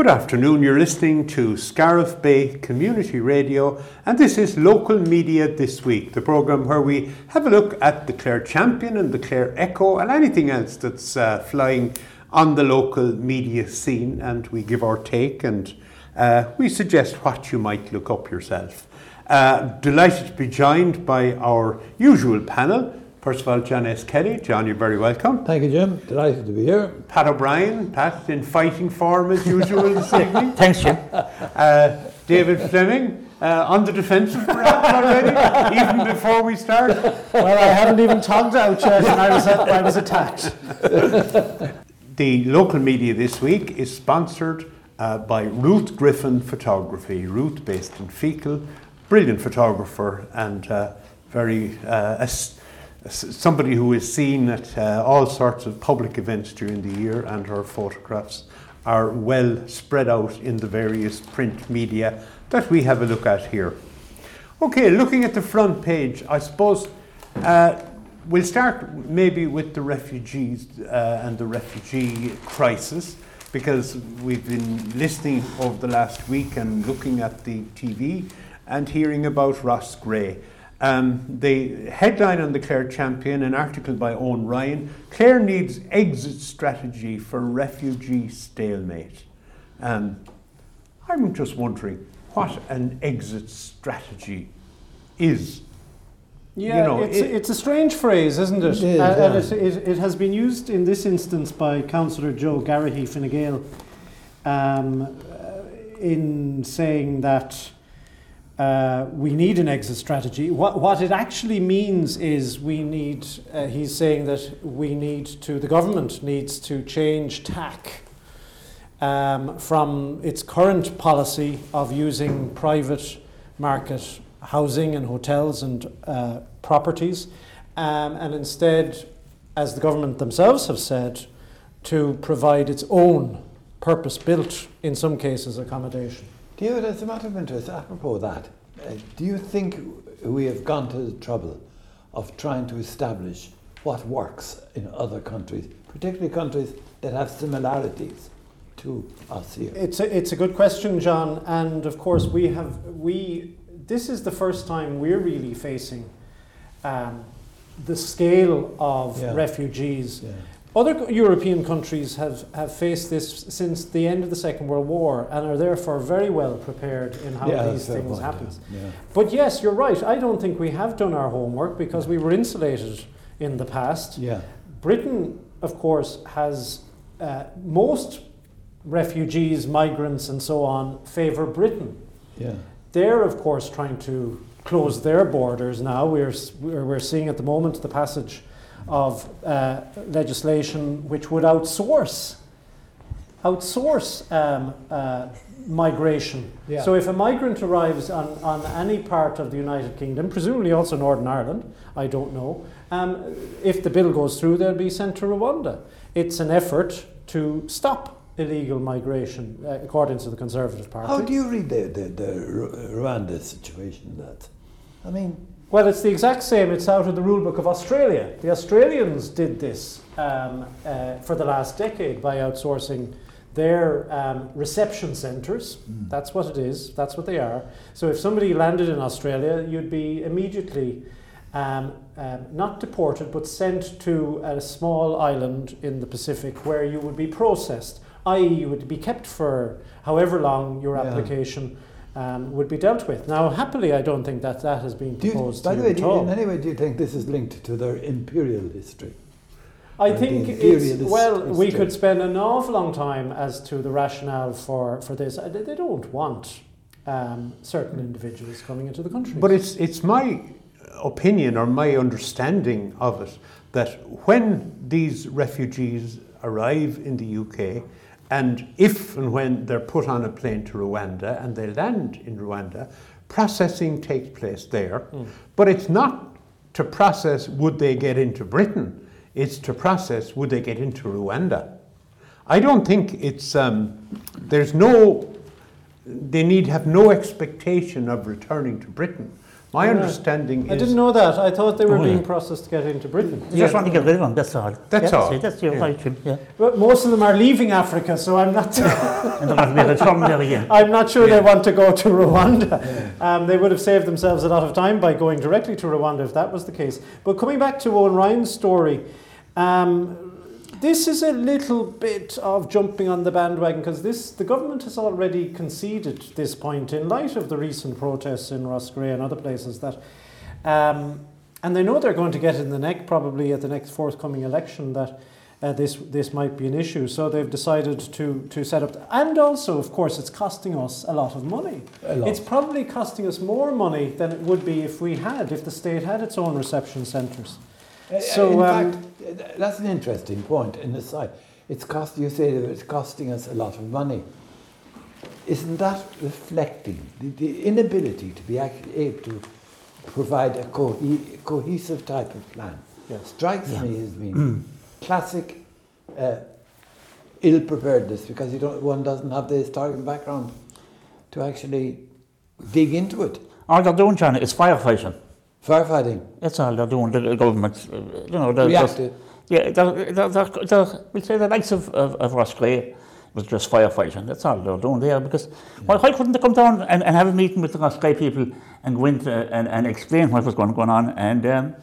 Good afternoon. You're listening to Scariff Bay Community Radio, and this is Local Media This Week, the programme where we have a look at the Clare Champion and the Clare Echo and anything else that's uh, flying on the local media scene, and we give our take and uh, we suggest what you might look up yourself. Uh, delighted to be joined by our usual panel. First of all, John S. Kelly. John, you're very welcome. Thank you, Jim. Delighted to be here. Pat O'Brien. Pat, in fighting form as usual this evening. Thanks, Jim. Uh, David Fleming. Uh, on the defensive perhaps already, even before we start. Well, I haven't even tongued out yet, and I was, I was attacked. the local media this week is sponsored uh, by Ruth Griffin Photography. Ruth, based in Feakle, brilliant photographer and uh, very uh, somebody who is seen at uh, all sorts of public events during the year, and her photographs are well spread out in the various print media that we have a look at here. Okay, looking at the front page, I suppose uh, we'll start maybe with the refugees uh, and the refugee crisis because we've been listening over the last week and looking at the TV and hearing about Roscrea. Um, the headline on the Clare Champion, an article by Owen Ryan Clare needs exit strategy for refugee stalemate. Um, I'm just wondering what an exit strategy is. Yeah, you know, it's, it, it's a strange phrase, isn't it? it is, uh, yeah. and it, it, it, has been used in this instance by Councillor Joe Garrihy Fine Gael um, uh, in saying that uh, we need an exit strategy. What, what it actually means is we need, uh, he's saying that we need to, the government needs to change tack um, from its current policy of using private market housing and hotels and uh, properties, um, and instead, as the government themselves have said, to provide its own purpose built, in some cases, accommodation. David, as a matter of interest, apropos that, do you think we have gone to the trouble of trying to establish what works in other countries, particularly countries that have similarities to us here? It's a, it's a good question, John, and of course we have we. This is the first time we're really facing um, the scale of Yeah. refugees. Yeah. Other European countries have, have faced this since the end of the Second World War and are therefore very well prepared in how Yeah, these things point, happen. yeah, yeah. But yes, you're right. I don't think we have done our homework because we were insulated in the past. Yeah. Britain, of course, has uh, most refugees, migrants, and so on favour Britain. Yeah. They're, of course, trying to close their borders now. We're we're seeing at the moment the passage of uh, legislation which would outsource outsource um, uh, migration. Yeah. So if a migrant arrives on, on any part of the United Kingdom, presumably also Northern Ireland, I don't know, um, if the bill goes through, they'll be sent to Rwanda. It's an effort to stop illegal migration, uh, according to the Conservative Party. How do you read the, the, the Rwanda situation, that? I mean, Well, it's the exact same. It's out of the rule book of Australia. The Australians did this um, uh, for the last decade by outsourcing their um, reception centres. That's what it is. That's what they are. So if somebody landed in Australia, you'd be immediately um, um, not deported, but sent to a small island in the Pacific where you would be processed, i.e., you would be kept for however long your Yeah. application um, would be dealt with. Now, happily, I don't think that that has been do you, proposed by the way, you do you, in any way, do you think this is linked to their imperial history? I think it's imperialist well, we could spend an awful long time as to the rationale for for this. Uh, They, they don't want um, certain individuals coming into the country. But it's, it's my opinion or my understanding of it that when these refugees arrive in the UK, and if and when they're put on a plane to Rwanda and they land in Rwanda, processing takes place there. But it's not to process would they get into Britain, it's to process would they get into Rwanda. I don't think it's, um, there's no they need have no expectation of returning to Britain. My Yeah. understanding I is I didn't know that. I thought they were Oh, being yeah. processed to get into Britain. You just want to get rid of them, that's all. That's yeah, all. See, that's your Yeah. right, Jim, yeah. But most of them are leaving Africa, so I'm not. And they're going to be there again. I'm not sure they want to go to Rwanda. Um, they would have saved themselves a lot of time by going directly to Rwanda if that was the case. But coming back to Owen Ryan's story, um, this is a little bit of jumping on the bandwagon because this the government has already conceded this point in light of the recent protests in Roscrea and other places that. Um, and they know they're going to get in the neck probably at the next forthcoming election that uh, this this might be an issue. So they've decided to to set up, and also, of course, it's costing us a lot of money. Lot. It's probably costing us more money than it would be if we had, if the state had its own reception centres. So, in um, fact, that's an interesting point. In the side, it's cost. You say that it's costing us a lot of money. Isn't that reflecting the, the inability to be able to provide a cohe- cohesive type of plan? Yes. Strikes Yeah. me as being classic uh, ill-preparedness because you don't, one doesn't have the historical background to actually dig into it. All they're doing, John, is firefighting. Firefighting, That's all they're doing, the government. uh, You know, they're, they're, yeah, they're, they're, they're, they're, we'll say the likes of, of, of Roscrea was just firefighting. That's all they're doing there. Because why, why couldn't they come down and, and have a meeting with the Roscrea people and go into uh, and, and explain what was going, going on and um,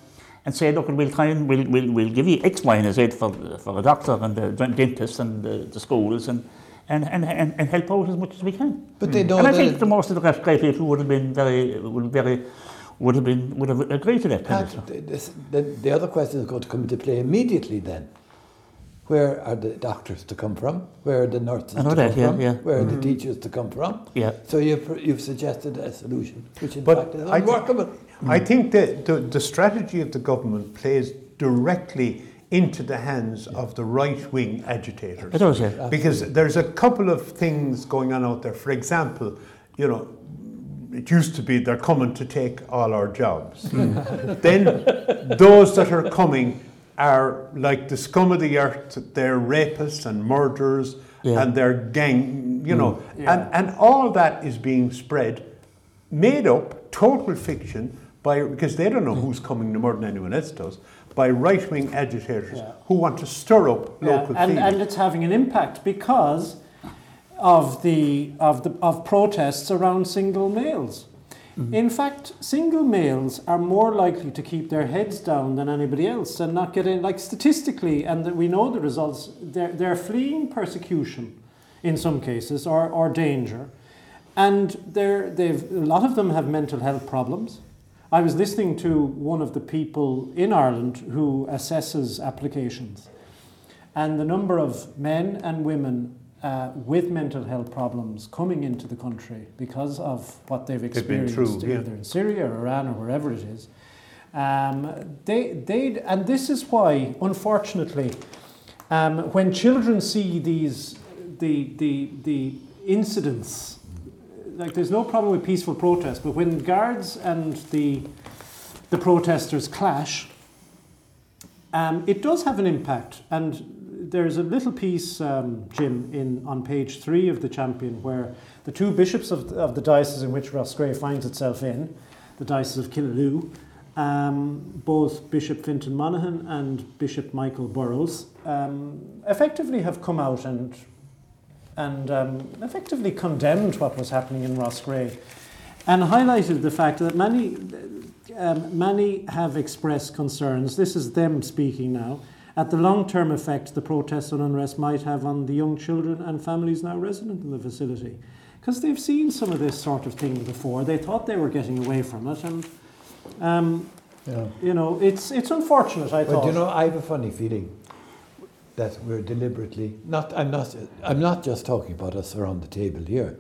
and say, look, we'll try and we'll, we'll, we'll give you X, Y, and Z for, for a doctor and the dentist and the, the schools and, and, and, and, and help out as much as we can. But they mm. don't. and I think the most of the Roscrea people would have been very, would very, would have been, would have agreed to that. kind of Pat, stuff. th- this, the, the other question is going to come into play immediately then. Where are the doctors to come from? Where are the nurses I know to that, come yeah, from? yeah. Where are the mm-hmm. teachers to come from? Yeah. So you've, you've suggested a solution, which in But fact is I thi- unworkable. I think that the, the strategy of the government plays directly into the hands of the right wing agitators. It does, yeah. Because there's a couple of things going on out there. For example, you know, it used to be they're coming to take all our jobs. then those that are coming are like the scum of the earth. They're rapists and murderers Yeah. and they're gang, you know. Mm. Yeah. And, and all that is being spread, made up, total fiction, by because they don't know mm. who's coming no more than anyone else does, by right wing agitators Yeah. who want to stir up Yeah, local and, and it's having an impact because of the of the of protests around single males. Mm-hmm. In fact, single males are more likely to keep their heads down than anybody else and not get in. Like statistically, and that we know the results. They're they're fleeing persecution, in some cases, or or danger, and they're they've a lot of them have mental health problems. I was listening to one of the people in Ireland who assesses applications. And the number of men and women uh, with mental health problems coming into the country because of what they've experienced, through, yeah. either in Syria or Iran or wherever it is, um, they, they, and this is why, unfortunately, um, when children see these, the, the, the incidents, like there's no problem with peaceful protest, but when guards and the, the protesters clash, um, it does have an impact, and there's a little piece, um, Jim, in on page three of the Champion, where the two bishops of the, of the diocese in which Roscrea finds itself in, the diocese of Killaloe, um, both Bishop Fintan Monaghan and Bishop Michael Burrows, um, effectively have come out and and um, effectively condemned what was happening in Roscrea, and highlighted the fact that many um, many have expressed concerns. This is them speaking now at the long-term effect the protests and unrest might have on the young children and families now resident in the facility, because they've seen some of this sort of thing before. They thought they were getting away from it, and um, Yeah. you know it's it's unfortunate. I But thought. But you know, I have a funny feeling that we're deliberately not. I'm not. I'm not just talking about us around the table here,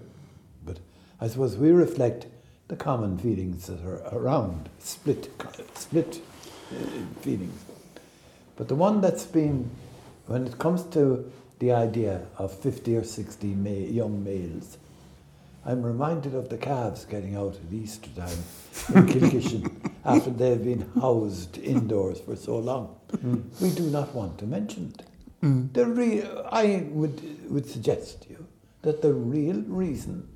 but I suppose we reflect the common feelings that are around split, split uh, feelings. But the one that's been, when it comes to the idea of 50 or 60 ma- young males, I'm reminded of the calves getting out at Easter time in Kilkishen after they've been housed indoors for so long. We do not want to mention it. The re- I would, would suggest to you that the real reason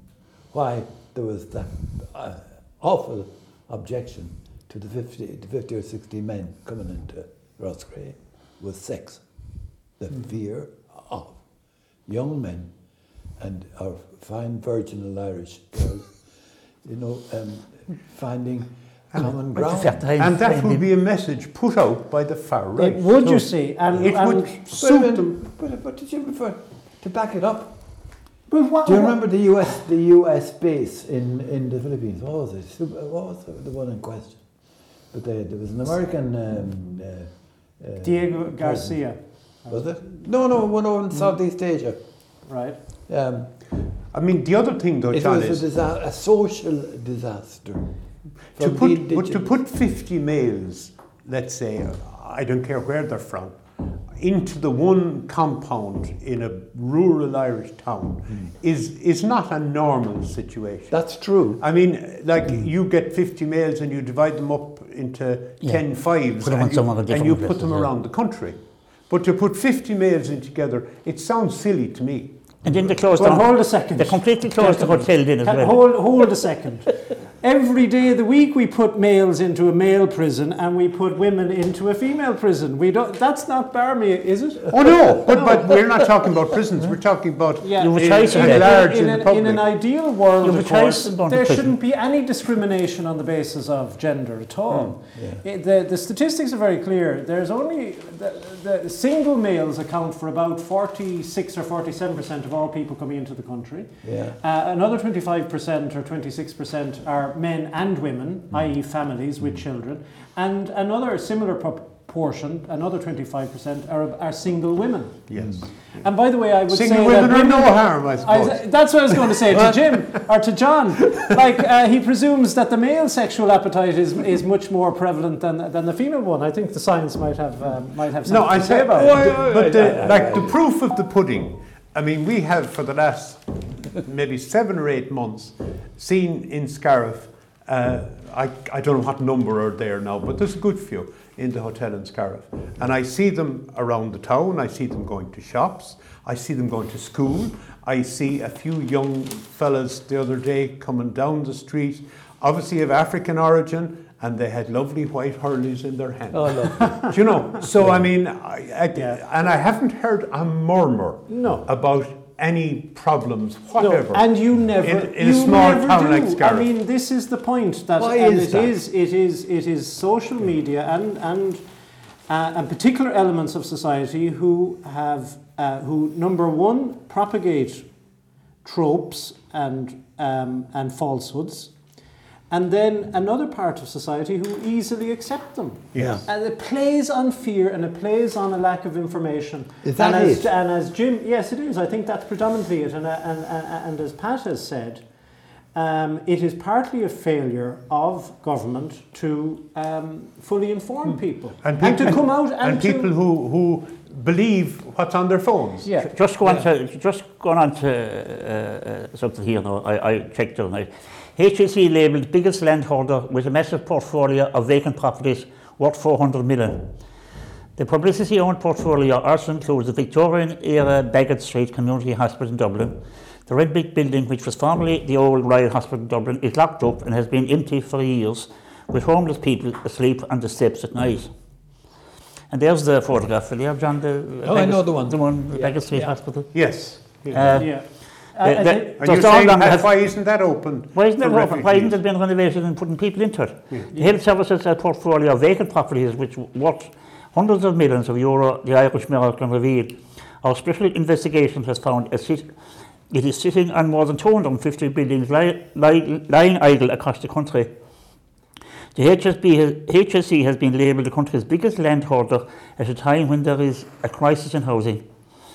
why there was that uh, awful objection to the 50, the 50 or 60 men coming into Roscrea was sex. The fear of young men and our fine virginal Irish girls, you know, um, finding common ground. And that would be a message put out by the far right. It would So you see? And, It and would But, suit them. but, but did you refer to back it up? But what, Do you remember the US the US base in, in the Philippines? What was it? What was the, the one in question? But there, there was an American. Um, uh, Diego Garcia, Was it? No, no, one over in Southeast Asia. right? Um, I mean, the other thing though, it John, was a, is disa- a social disaster. to put, but to put 50 males, let's say, I don't care where they're from, into the one compound in a rural Irish town Hmm. is, is not a normal situation. That's true. I mean, like you get 50 males and you divide them up into Yeah. 10 fives Put them and, you, and you put them places, yeah. around the country. But to put 50 males in together, it sounds silly to me. And then they closed Well, down. hold a second. They completely closed the hotel then as well. Hold, hold a second. Every day of the week, we put males into a male prison and we put women into a female prison. We don't. That's not barmy, is it? Oh no, but, but we're not talking about prisons, we're talking about Yeah. You have a in- in at there. large in, in, an, in an ideal world, of course, in going to there shouldn't be any discrimination on the basis of gender at all. Hmm. Eh, The, the statistics are very clear. There's only the, the single males account for about 46 or 47 percent of all people coming into the country. Yeah. Uh, another 25% or 26% are men and women, i.e., families with children, and another similar proportion, another 25%, are, are single women. yes. And by the way, I would say, Single say women that are no harm, I suppose. I, that's what I was going to say to Jim or to John. Like uh, he presumes that the male sexual appetite is, is much more prevalent than, than the female one. I think the science might have um, might have something No, I to say say, about oh, it. I- but the, like the proof of the pudding. I mean, we have for the last maybe seven or eight months seen in Scariff. Uh, I, I don't know what number are there now, but there's a good few in the hotel in Scariff, and I see them around the town. I see them going to shops. I see them going to school. I see a few young fellas the other day coming down the street, obviously of African origin, and they had lovely white hurleys in their hands. Oh, lovely. Do you know? So I mean, I, I, and I haven't heard a murmur No. about any problems No, whatever. and you never, In- in a small town do. like. I mean, this is the point that, Why and is it that? is, it is, it is social media and and uh, and particular elements of society who have uh, who number one propagate tropes and um, and falsehoods, and then another part of society who easily accept them. Yes. And it plays on fear and it plays on a lack of information. Is that and as, it? And as Jim, yes, it is. I think that's predominantly it. And, uh, and, and, and as Pat has said, um, it is partly a failure of government to um, fully inform people and, and to come out and, and to, people who, who believe what's on their phones. yeah. Just go on Yeah. to just going on to uh, uh, something here now. I, I checked the other night. HSE labelled biggest landholder with a massive portfolio of vacant properties worth 400 million. The publicity-owned portfolio also includes the Victorian-era Baggot Street Community Hospital in Dublin. The red brick building, which was formerly the old Royal Hospital in Dublin, is locked up and has been empty for years, with homeless people asleep on the steps at night. And there's the photograph. Will you have John? The Oh, I know the one. The one, the Yeah, Baggot Street yeah. Hospital. Yes. Uh, yeah. Uh, the- and the- and you're all saying, them Pat, have- why isn't that open? Why isn't, it open? Why isn't it being renovated and putting people into it? The health services has a portfolio of vacant properties which worth hundreds of millions of euro, the Irish Mirror can reveal. Our special investigation has found a sit- it is sitting on more than 250 buildings li- li- lying idle across the country. The HSB has, HSE has been labelled the country's biggest landholder at a time when there is a crisis in housing.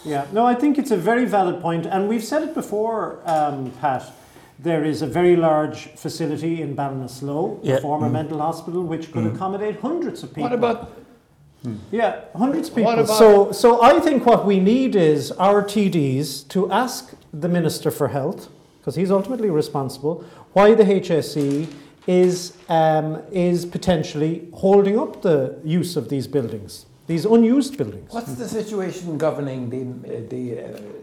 Yeah, no, I think it's a very valid point, and we've said it before, um, Pat. There is a very large facility in Ballinasloe, Yeah. the former mental hospital, which could accommodate hundreds of people. What about Yeah, hundreds of people. What about- so, so I think what we need is our TDs to ask the Minister for Health, because he's ultimately responsible, why the HSE is um, is potentially holding up the use of these buildings, these unused buildings. what's the situation governing the uh, the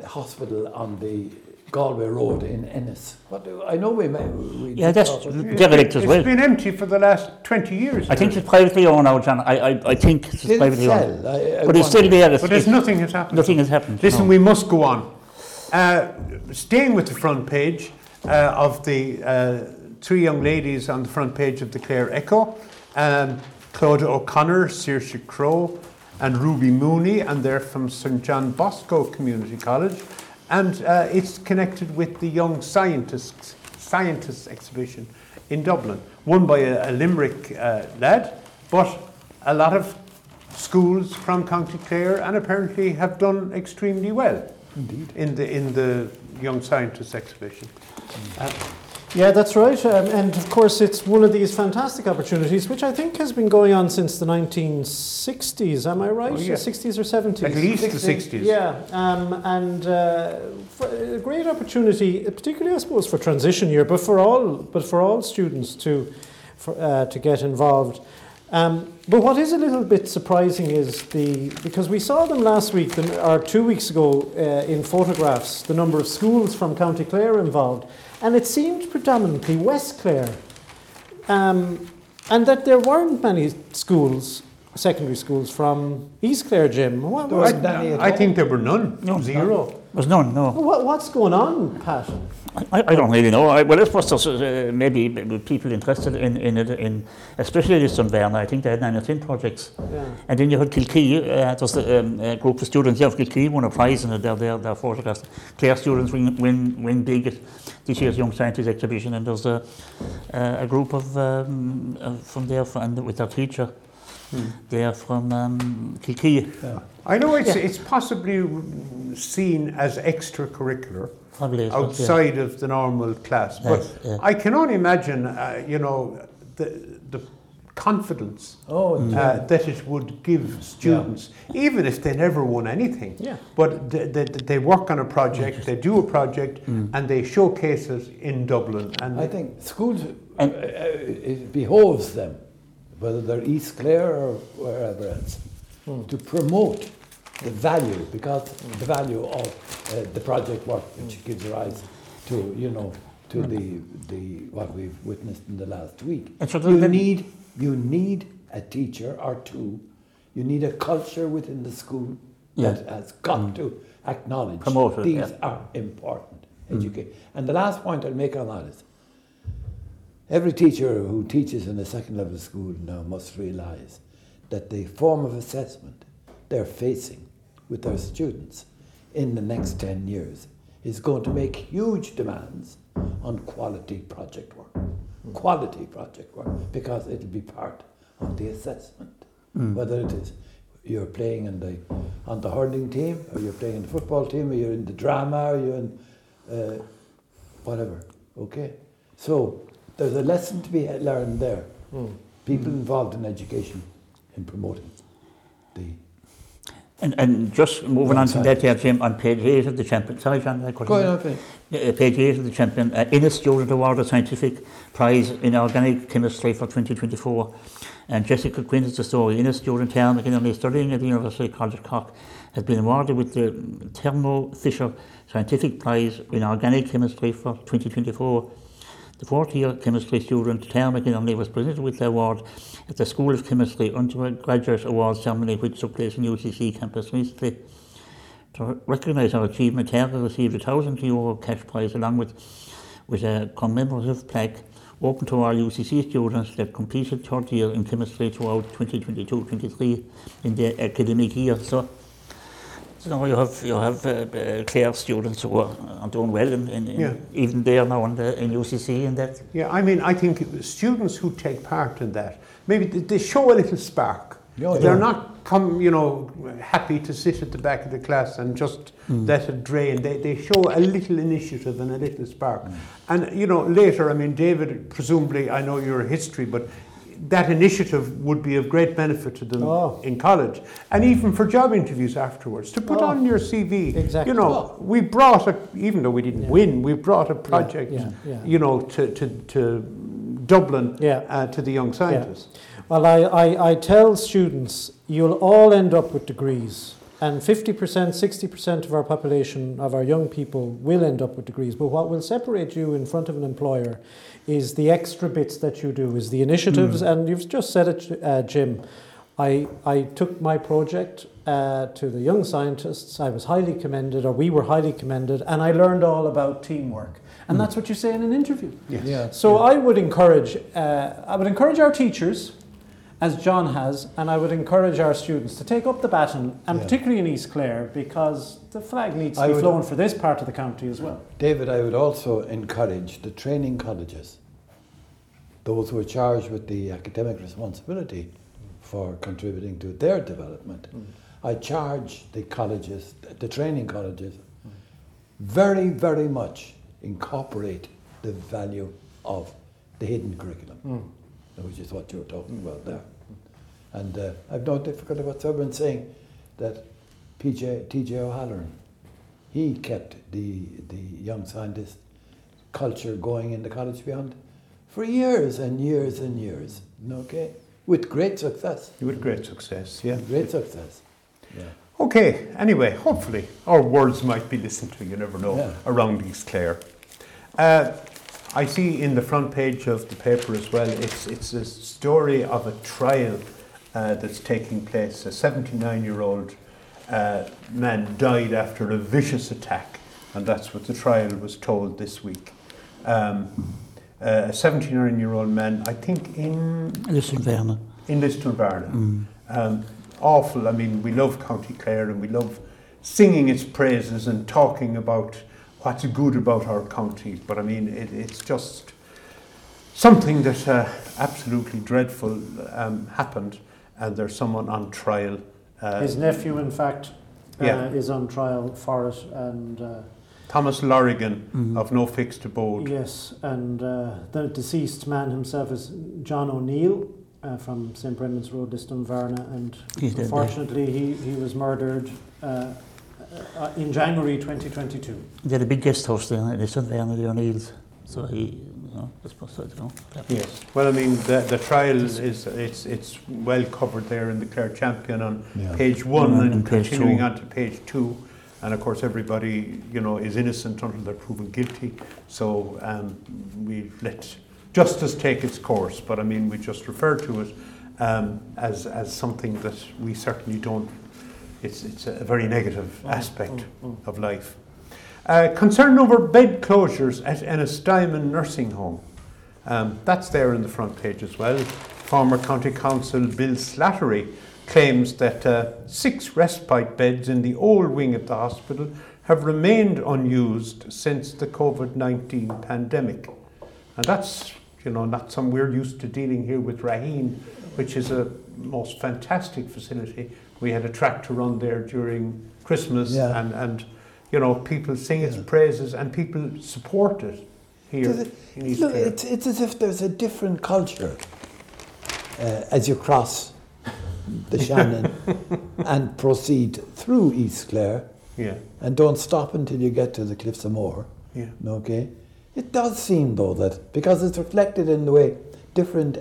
uh, hospital on the Galway Road in Ennis. What do, I know we may. We Yeah, did that's talk about- derelict as It's well. been empty for the last 20 years. I think it's privately owned now, John. I, I, I think it's Did privately sell? owned. I- I But it's still there. It's, But there's it's- nothing has happened. nothing has happened. Listen, no. we must go on. Uh, staying with the front page uh, of the uh, three young ladies on the front page of the Clare Echo, um, Claudia O'Connor, Saoirse Crow, and Ruby Mooney, and they're from St John Bosco Community College, and uh, it's connected with the Young Scientists Scientists exhibition in Dublin, won by a, a Limerick uh, lad, but a lot of schools from County Clare and apparently have done extremely well. In the in the Young Scientists exhibition. Uh, Yeah, that's right. Um, and of course, it's one of these fantastic opportunities, which I think has been going on since the 1960s. Am I right? Oh, yeah. 60s or 70s? At least the 60s. Yeah, um, and uh, a great opportunity, particularly I suppose for transition year, but for all, but for all students to, for, uh, to get involved. Um, but what is a little bit surprising is the because we saw them last week the, or two weeks ago uh, in photographs the number of schools from County Clare involved, and it seemed predominantly West Clare, um, and that there weren't many schools, secondary schools from East Clare, Jim. What, wasn't any I think there were none, No, zero. There's none, no. what, what's going on, Pat? I, I don't really know. I, well, I suppose there's uh, maybe people interested in, in it, in, especially this Dunverna. I think they had nine or ten projects. Yeah. And then you had Kilkee, uh, was a, um, a group of students there of Kilkee won a prize and they're, they're, they're photographs. Clare students win, win, win big at this year's Young Scientist exhibition and there's a, a, a group of um, uh, from there and with their teacher. They're from um, Kilkee, I know it's Yeah. it's possibly seen as extracurricular probably. is what, yeah. outside of the normal class, but Yes, yeah. I can only imagine, uh, you know, the the confidence Oh, uh, that it would give students, even if they never won anything. Yeah. But they, they, they work on a project, they do a project, and they showcase it in Dublin. And I think schools, uh, And- uh, it behoves them, whether they're East Clare or wherever else, to promote the value, because the value of uh, the project work which gives rise to, you know, to the, the, what we've witnessed in the last week. So You need, you need a teacher or two, you need a culture within the school that has got to acknowledge these yeah. are important. Educate. And the last point I'll make on that is every teacher who teaches in a second level school now must realise that the form of assessment they're facing with their students in the next 10 years is going to make huge demands on quality project work. Hmm. Quality project work, because it'll be part of the assessment. Hmm. Whether it is you're playing in the, on the hurling team, or you're playing in the football team, or you're in the drama, or you're in uh, whatever. Okay? So there's a lesson to be learned there. Hmm. People involved in education in promoting the. And, and just moving on from that there, Jim, on page 8 of the champion, sorry John, I Go on, off. Uh, page 8 of the champion, uh, Ennis Student Award of Scientific Prize in Organic Chemistry for 2024. And Jessica Quinn is the story. Ennis student Tara McGinley, studying at the University College Cork, has been awarded with the Thermo Fisher Scientific Prize in Organic Chemistry for 2024. The fourth year chemistry student Tara McGinley was presented with the award at the School of Chemistry Undergraduate Awards ceremony which took place in UCC campus recently. To recognise her achievement, Tara received a thousand euro cash prize along with, with a commemorative plaque open to all UCC students that completed third year in chemistry throughout 2022-23 in the academic year. So, so you have you have uh, uh, Clare students who are, are doing well in, in, in Yeah. even there now in, the, in UCC and that. Yeah, I mean, I think students who take part in that, maybe they show a little spark. Yeah, They're yeah. not come, you know, happy to sit at the back of the class and just let it drain. They, they show a little initiative and a little spark. And, you know, later, I mean, David, presumably, I know your history, but that initiative would be of great benefit to them Oh. in college and even for job interviews afterwards to put Oh. on your CV. Exactly. You know, we brought a, even though we didn't Yeah. win, we brought a project, yeah, yeah. you know, to, to, to Dublin Yeah. uh, to the young scientists. Well, I, I, I tell students you'll all end up with degrees and 50%, 60% of our population, of our young people, will end up with degrees. But what will separate you in front of an employer is the extra bits that you do, is the initiatives. Mm. And you've just said it, uh, Jim. I, I took my project uh, to the young scientists. I was highly commended, or we were highly commended, and I learned all about teamwork. And Mm. that's what you say in an interview. Yes. Yeah. So I would encourage, uh, I would encourage our teachers, as John has, and I would encourage our students to take up the baton, and Yeah. particularly in East Clare, because the flag needs to I be flown for this part of the county as well. David, I would also encourage the training colleges, those who are charged with the academic responsibility for contributing to their development. Mm. I charge the colleges, the training colleges, very, very much incorporate the value of the hidden curriculum, mm. which is what you're talking about there. And uh, I've no difficulty whatsoever in saying that PJ, TJ O'Halloran, he kept the, the young scientist culture going in the college beyond for years and years and years, okay? With great success. With great success, yeah. Great success. Yeah. Okay, anyway, hopefully our words might be listened to, you never know, Yeah. around East Clare. Uh, I see in the front page of the paper as well, it's, it's a story of a trial uh, that's taking place. A 79 year old uh, man died after a vicious attack, and that's what the trial was told this week. Um, uh, a 79 year old man, I think in Lisdoonvarna. in Lisdoonvarna. Mm. Um, awful. I mean, we love County Clare and we love singing its praises and talking about what's good about our county. But I mean, it, it's just something that uh, absolutely dreadful um, happened, and there's someone on trial. Uh, His nephew, in fact, uh, Yeah. is on trial for it, and uh, Thomas Lorrigan Mhm. of No Fixed Abode. yes, and uh, the deceased man himself is John O'Neill. Uh, from St Brendan's Road, Lisdoonvarna, and He's unfortunately he, he was murdered uh, uh, in January 2022. They had a big guest house there, and Lisdoonvarna, the O'Neills. So he, you know, that's supposed to, you. Yes. Well, I mean, the, the trial is it's it's well covered there in the Clare Champion on Yeah. page one and and page continuing two. on to page two. And of course, everybody, you know, is innocent until they're proven guilty. So um, we let justice take its course. But I mean, we just refer to it um, as, as something that we certainly don't, it's, it's a very negative aspect of life. Uh, concern over bed closures at Ennistymon Nursing Home. Um, that's there in the front page as well. Former County Council Bill Slattery claims that uh, six respite beds in the old wing of the hospital have remained unused since the COVID 19 pandemic. And that's, you know, not some we're used to dealing here with Raheen, which is a most fantastic facility. We had a track to run there during Christmas Yeah. and, and, you know, people sing its Yeah. praises and people support it here it- in East Look, it's, it's as if there's a different culture uh, as you cross the Shannon and proceed through East Clare Yeah, and don't stop until you get to the Cliffs of Moher. yeah. Okay? It does seem, though, that because it's reflected in the way different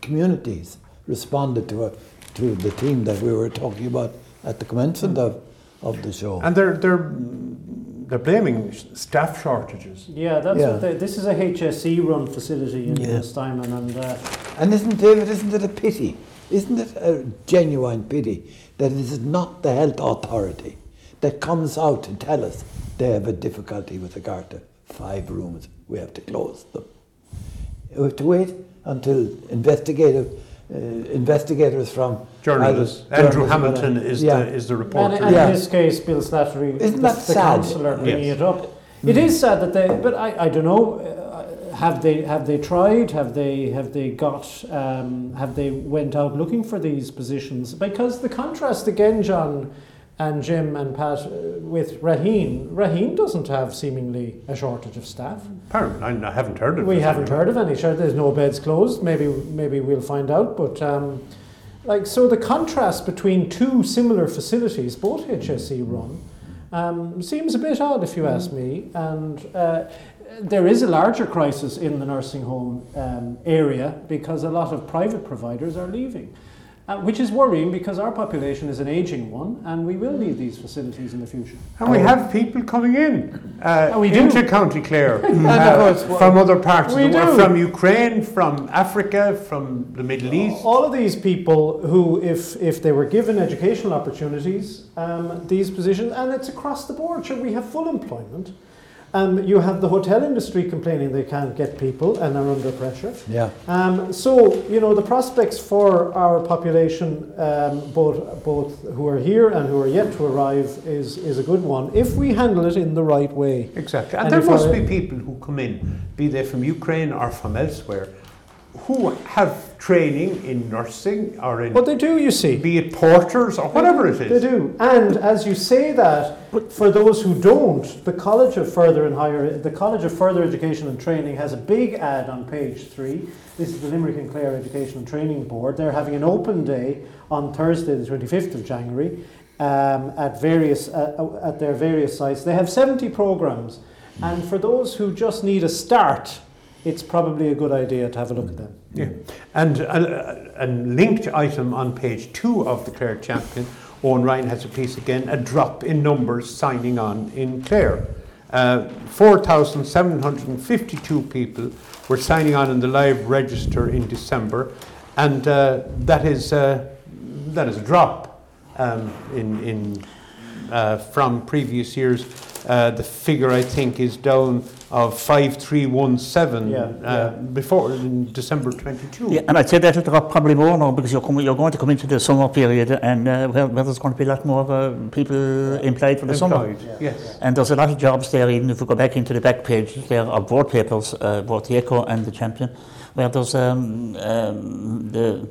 communities responded to, a, to the theme that we were talking about at the commencement of, of the show. And they're, they're, they're blaming staff shortages. Yeah, that's Yeah. what they, this is a HSE run facility in Yeah. Steinman, and uh, And isn't David, isn't it a pity? Isn't it a genuine pity that it is not the health authority that comes out to tell us they have a difficulty with regard to five rooms, we have to close them. We have to wait until investigative investigators from Journalists. either Andrew Hamilton whatever. is, yeah. the, is the and, reporter. and Yeah. in this case, Bill Slattery, Isn't the, that the sad? councillor, bringing Yes. it up. It is sad that they, but I, I don't know. Uh, have they have they tried? Have they have they got? Um, have they went out looking for these positions? Because the contrast again, John and Jim and Pat, uh, with Raheen. Raheen doesn't have seemingly a shortage of staff. Apparently, I haven't heard of We haven't heard of any. Sure, there's no beds closed. Maybe maybe we'll find out. But um, like so, the contrast between two similar facilities, both HSE run, um, seems a bit odd if you ask me. And uh, there is a larger crisis in the nursing home um, area because a lot of private providers are leaving. Uh, which is worrying because our population is an aging one and we will need these facilities in the future. And we have people coming in uh, Oh, we do. into County Clare uh, of course, from other parts We of the world, do. from Ukraine, from Africa, from the Middle East. All of these people who, if, if they were given educational opportunities, um, these positions, and it's across the board, sure, we have full employment. Um, you have the hotel industry complaining they can't get people and are under pressure. Yeah. Um, so, you know, the prospects for our population, um, both, both who are here and who are yet to arrive, is, is a good one if we handle it in the right way. Exactly. And, And there must I- be people who come in, be they from Ukraine or from elsewhere, who have training in nursing or in, But they do, you see. be it porters or whatever it is. They do. And as you say that, for those who don't, the College of Further and Higher, the College of Further Education and Training has a big ad on page three. This is the Limerick and Clare Education and Training Board. They're having an open day on Thursday, the 25th of January, um, at various uh, at their various sites. They have 70 programs, and for those who just need a start, it's probably a good idea to have a look at them. Yeah. And a, a linked item on page two of the Clare Champion, Owen Ryan has a piece again, a drop in numbers signing on in Clare. Uh, 4,752 people were signing on in the live register in December, and uh, that is uh, that is a drop um, in in uh, from previous years. Uh, the figure I think is down of 5317 yeah, uh, yeah. before in December 22. Yeah, and I'd say that'll take up probably more now because you're, coming, you're going to come into the summer period and uh, where, where there's going to be a lot more uh, people employed for the employed, summer. Yeah. Yes. And there's a lot of jobs there, even if we go back into the back page there are board papers, uh, both the Echo and the Champion, where there's um, um, the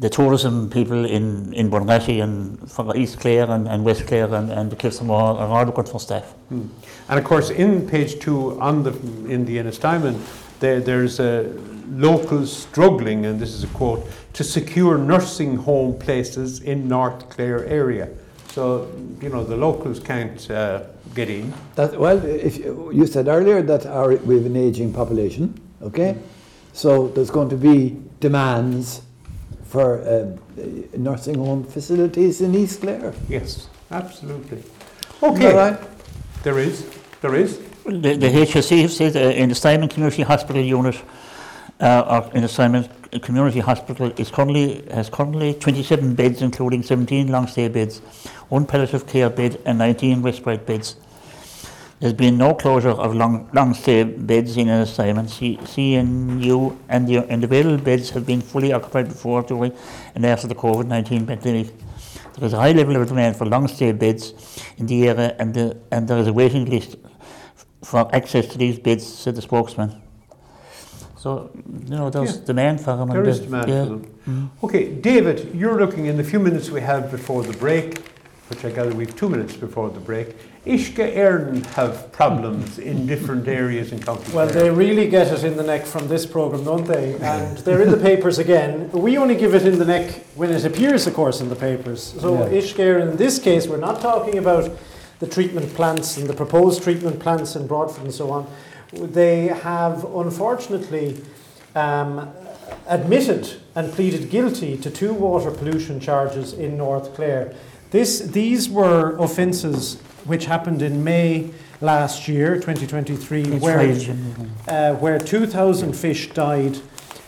the tourism people in, in Bunratty and for East Clare and, and West Clare and, and the Kilsamore are all looking for staff. Hmm. And of course, in page two on the in the Ennistymon, there, there's a locals struggling, and this is a quote, to secure nursing home places in North Clare area. So you know the locals can't uh, get in. That, well, if you, you said earlier that our, we have an aging population, okay? So there's going to be demands for uh, nursing home facilities in East Clare. Yes, absolutely. Okay, right? there is, there is. The, the HSE have said uh, in the Simon Community Hospital unit, uh, or in the Simon Community Hospital, is currently, has currently 27 beds, including 17 long stay beds, one palliative care bed, and 19 respite beds. There's been no closure of long, long stay beds in Ennistymon. C, CNU and the, and the available beds have been fully occupied before, during, and after the COVID 19 pandemic. There is a high level of demand for long stay beds in the area, and, the, and there is a waiting list for access to these beds, said the spokesman. So, you know, there's Yeah. demand for them. There is the- demand yeah. for them. Mm-hmm. Okay, David, you're looking in the few minutes we have before the break, which I gather we've two minutes before the break. Uisce Éireann have problems in different areas in County Well, Clare. they really get it in the neck from this programme, don't they? And they're in the papers again. We only give it in the neck when it appears, of course, in the papers. So, Yeah. Ishgare, in this case, we're not talking about the treatment plants and the proposed treatment plants in Broadford and so on. They have, unfortunately, um, admitted and pleaded guilty to two water pollution charges in North Clare. This, these were offences which happened in May last year, 2023, It's where, right, uh, where 2,000 fish died,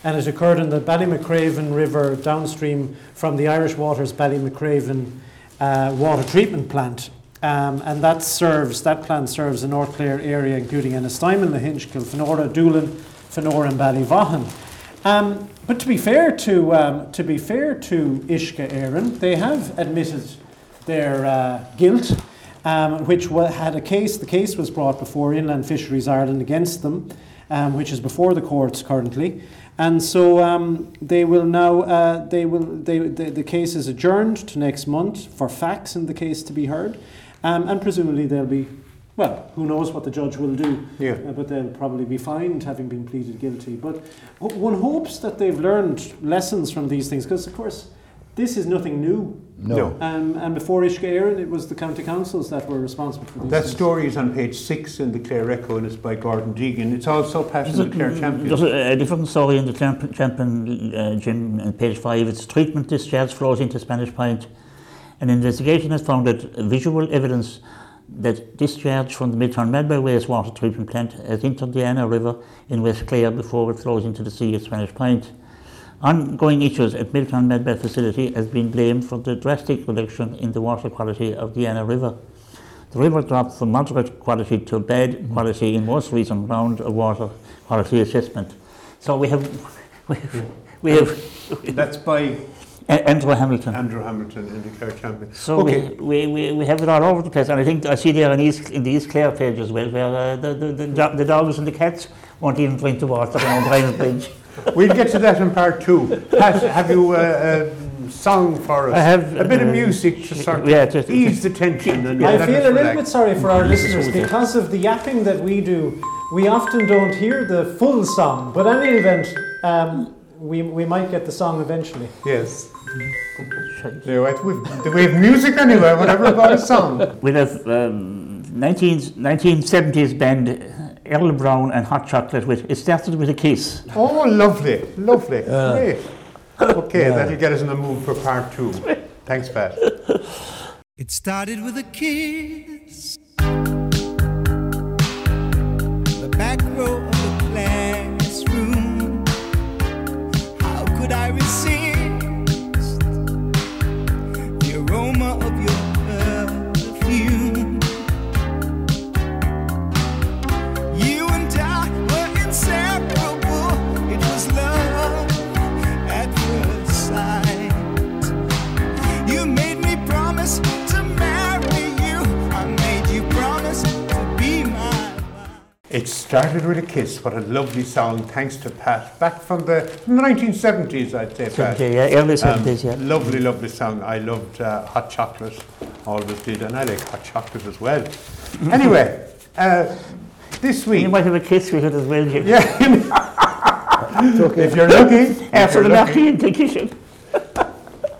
and it occurred in the Ballymacraven River downstream from the Irish Waters Ballymacraven uh, water treatment plant. Um, and that serves, that plant serves the North Clare area, including Ennistymon, Lahinch, Kilfenora, Doolin, Fenora, and Ballyvaughan. Um, but to be fair to um, to be fair to Uisce Éireann, they have admitted their uh, guilt, um, which had a case. The case was brought before Inland Fisheries Ireland against them, um, which is before the courts currently. And so um, they will now. Uh, they will. They, the, the case is adjourned to next month for facts in the case to be heard, um, and presumably they'll be. Well, who knows what the judge will do? Yeah. Uh, but they'll probably be fined having been pleaded guilty. But one hopes that they've learned lessons from these things because, of course, this is nothing new. No. Um, and before Uisce Éireann, it was the county councils that were responsible for these That things. story is on page six in the Clare Echo and it's by Gordon Deegan. It's also passed in the Clare Champion. There's a, a different story in the Champion, champion uh, Jim, on page 5. It's treatment discharge flows into Spanish Point. An investigation has found that visual evidence that discharge from the Miltown Malbay wastewater treatment plant has entered the Annagh River in West Clare before it flows into the sea at Spanish Point. Ongoing issues at Miltown Malbay facility has been blamed for the drastic reduction in the water quality of the Annagh River. The river dropped from moderate quality to bad quality in most recent round of water quality assessment. So we have, we have, we have That's by Andrew Hamilton. Andrew Hamilton in the Clare Champion. So okay. we, we, we, we have it all over the place, and I think I see there in, East, in the East Clare page as well, where uh, the, the, the, the dogs and the cats won't even drink the water on Brian's Bridge. We'll get to that in part two. Pat, have you uh, a song for us? I have, a bit of uh, music to sort of yeah, just- ease the tension. And I let feel us a little relax. bit sorry for our listeners because of the yapping that we do. We often don't hear the full song, but in any event, um, we, we might get the song eventually. Yes. Yeah, right. We've, do we have music anyway? Whatever about a song. We have um, 19, 1970s band Errol Brown and Hot Chocolate with It Started With a Kiss. Oh, lovely, lovely, Yeah. great. Okay, Yeah. that'll get us in the mood for part two. Thanks, Pat. It started with a kiss. The back It started with a kiss. What a lovely song. Thanks to Pat. Back from the, from the 1970s, I'd say, Pat. 70, yeah, early Um, 70s, yeah. Lovely, lovely song. I loved uh, hot chocolate. Always did, and I like hot chocolate as well. anyway, uh, this week. You might have a kiss with it as well, Jim. Yeah, okay. if you're lucky. After the lucky. Marquis in the.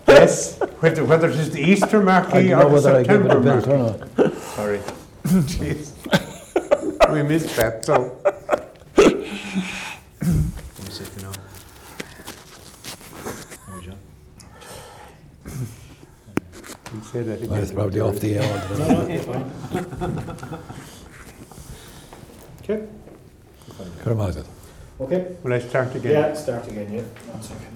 Yes, whether, whether it is the Easter marquee or the whether I give it September a bit or marquee. Sorry. Jeez. We missed that, so. let me You say that Well, it's again. probably off the air. Okay. Come on. Okay. Will I start again? Yeah, start again, yeah. One second.